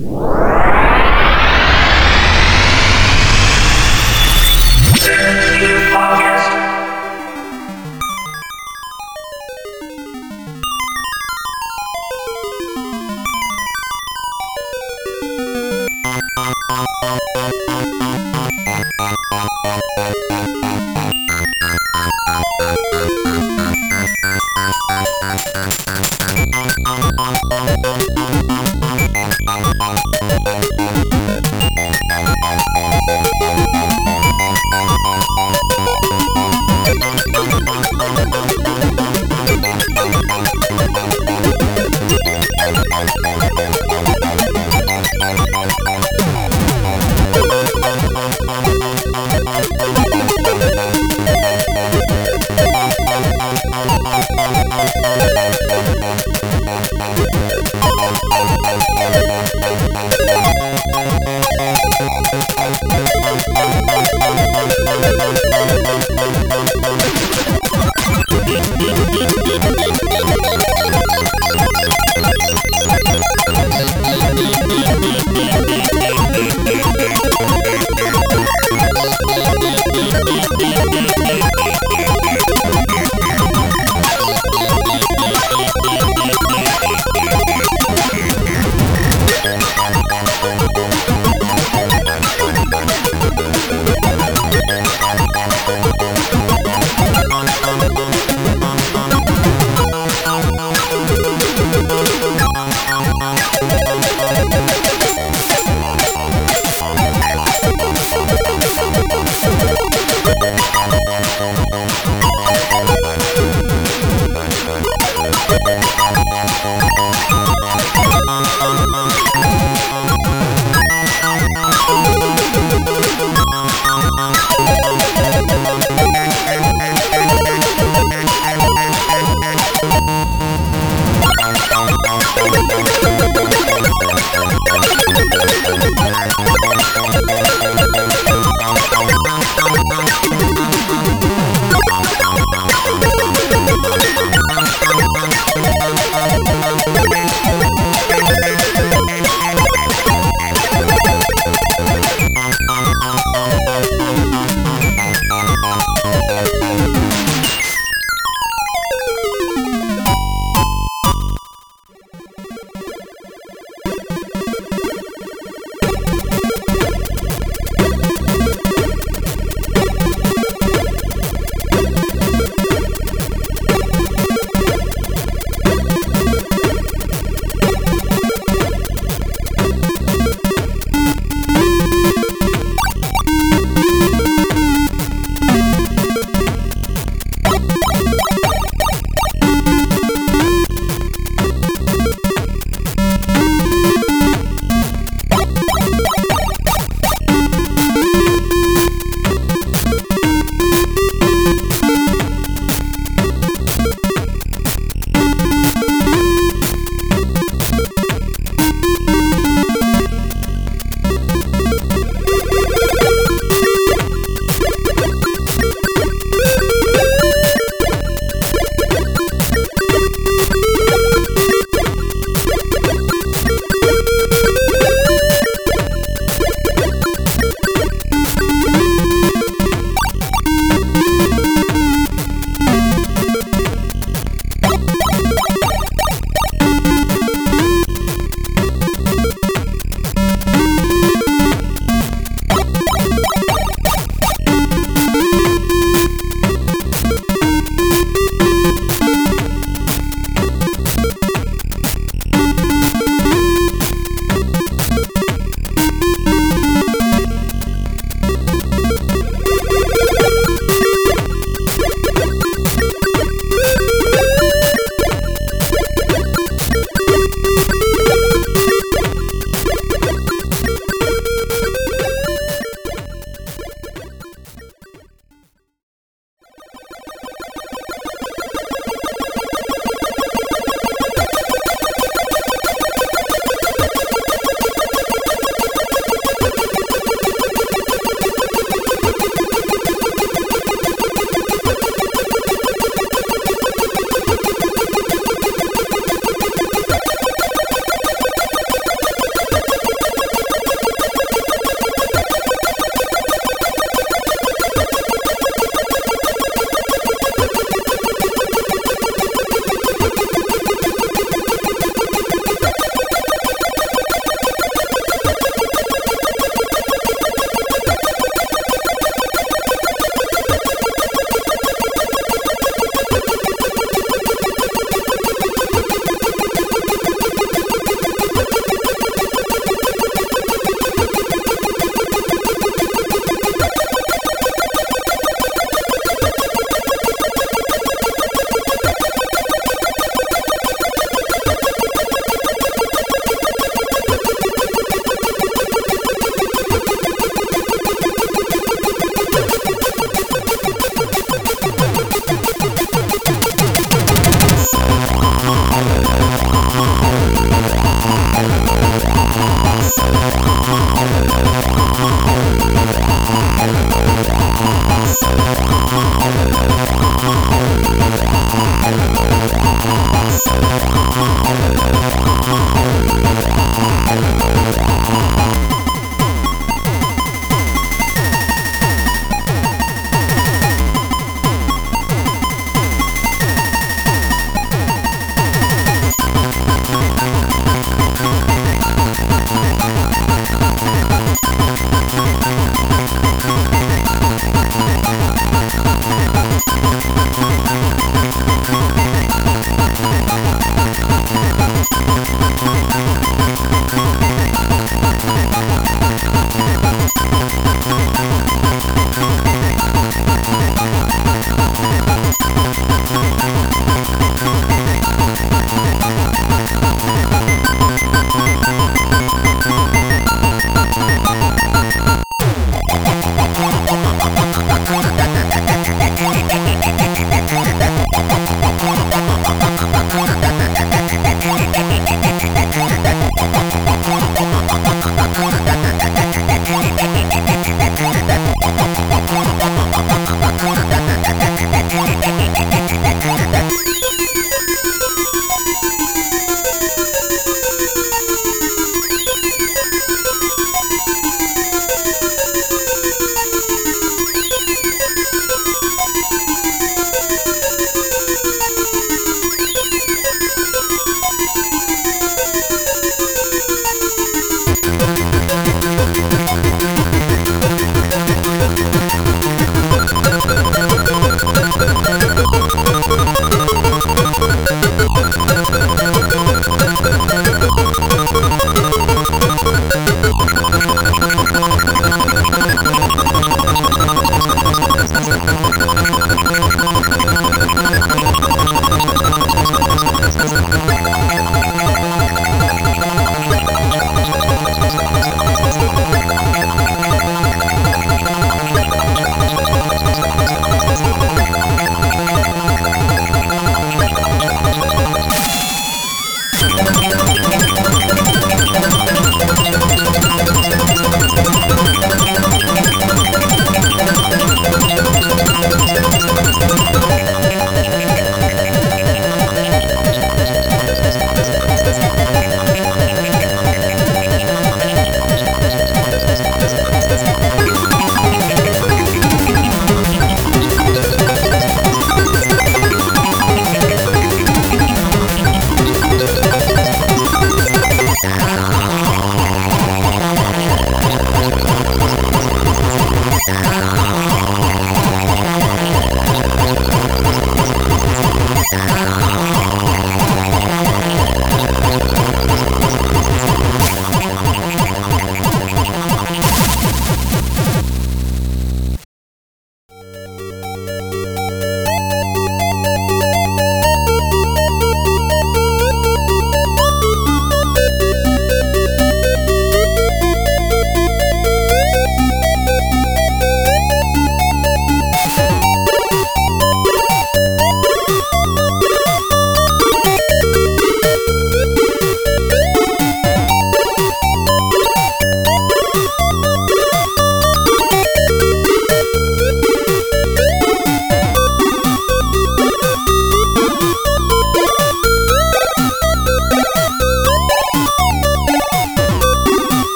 Wow.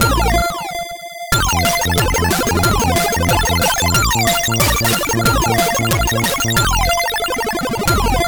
Thank you.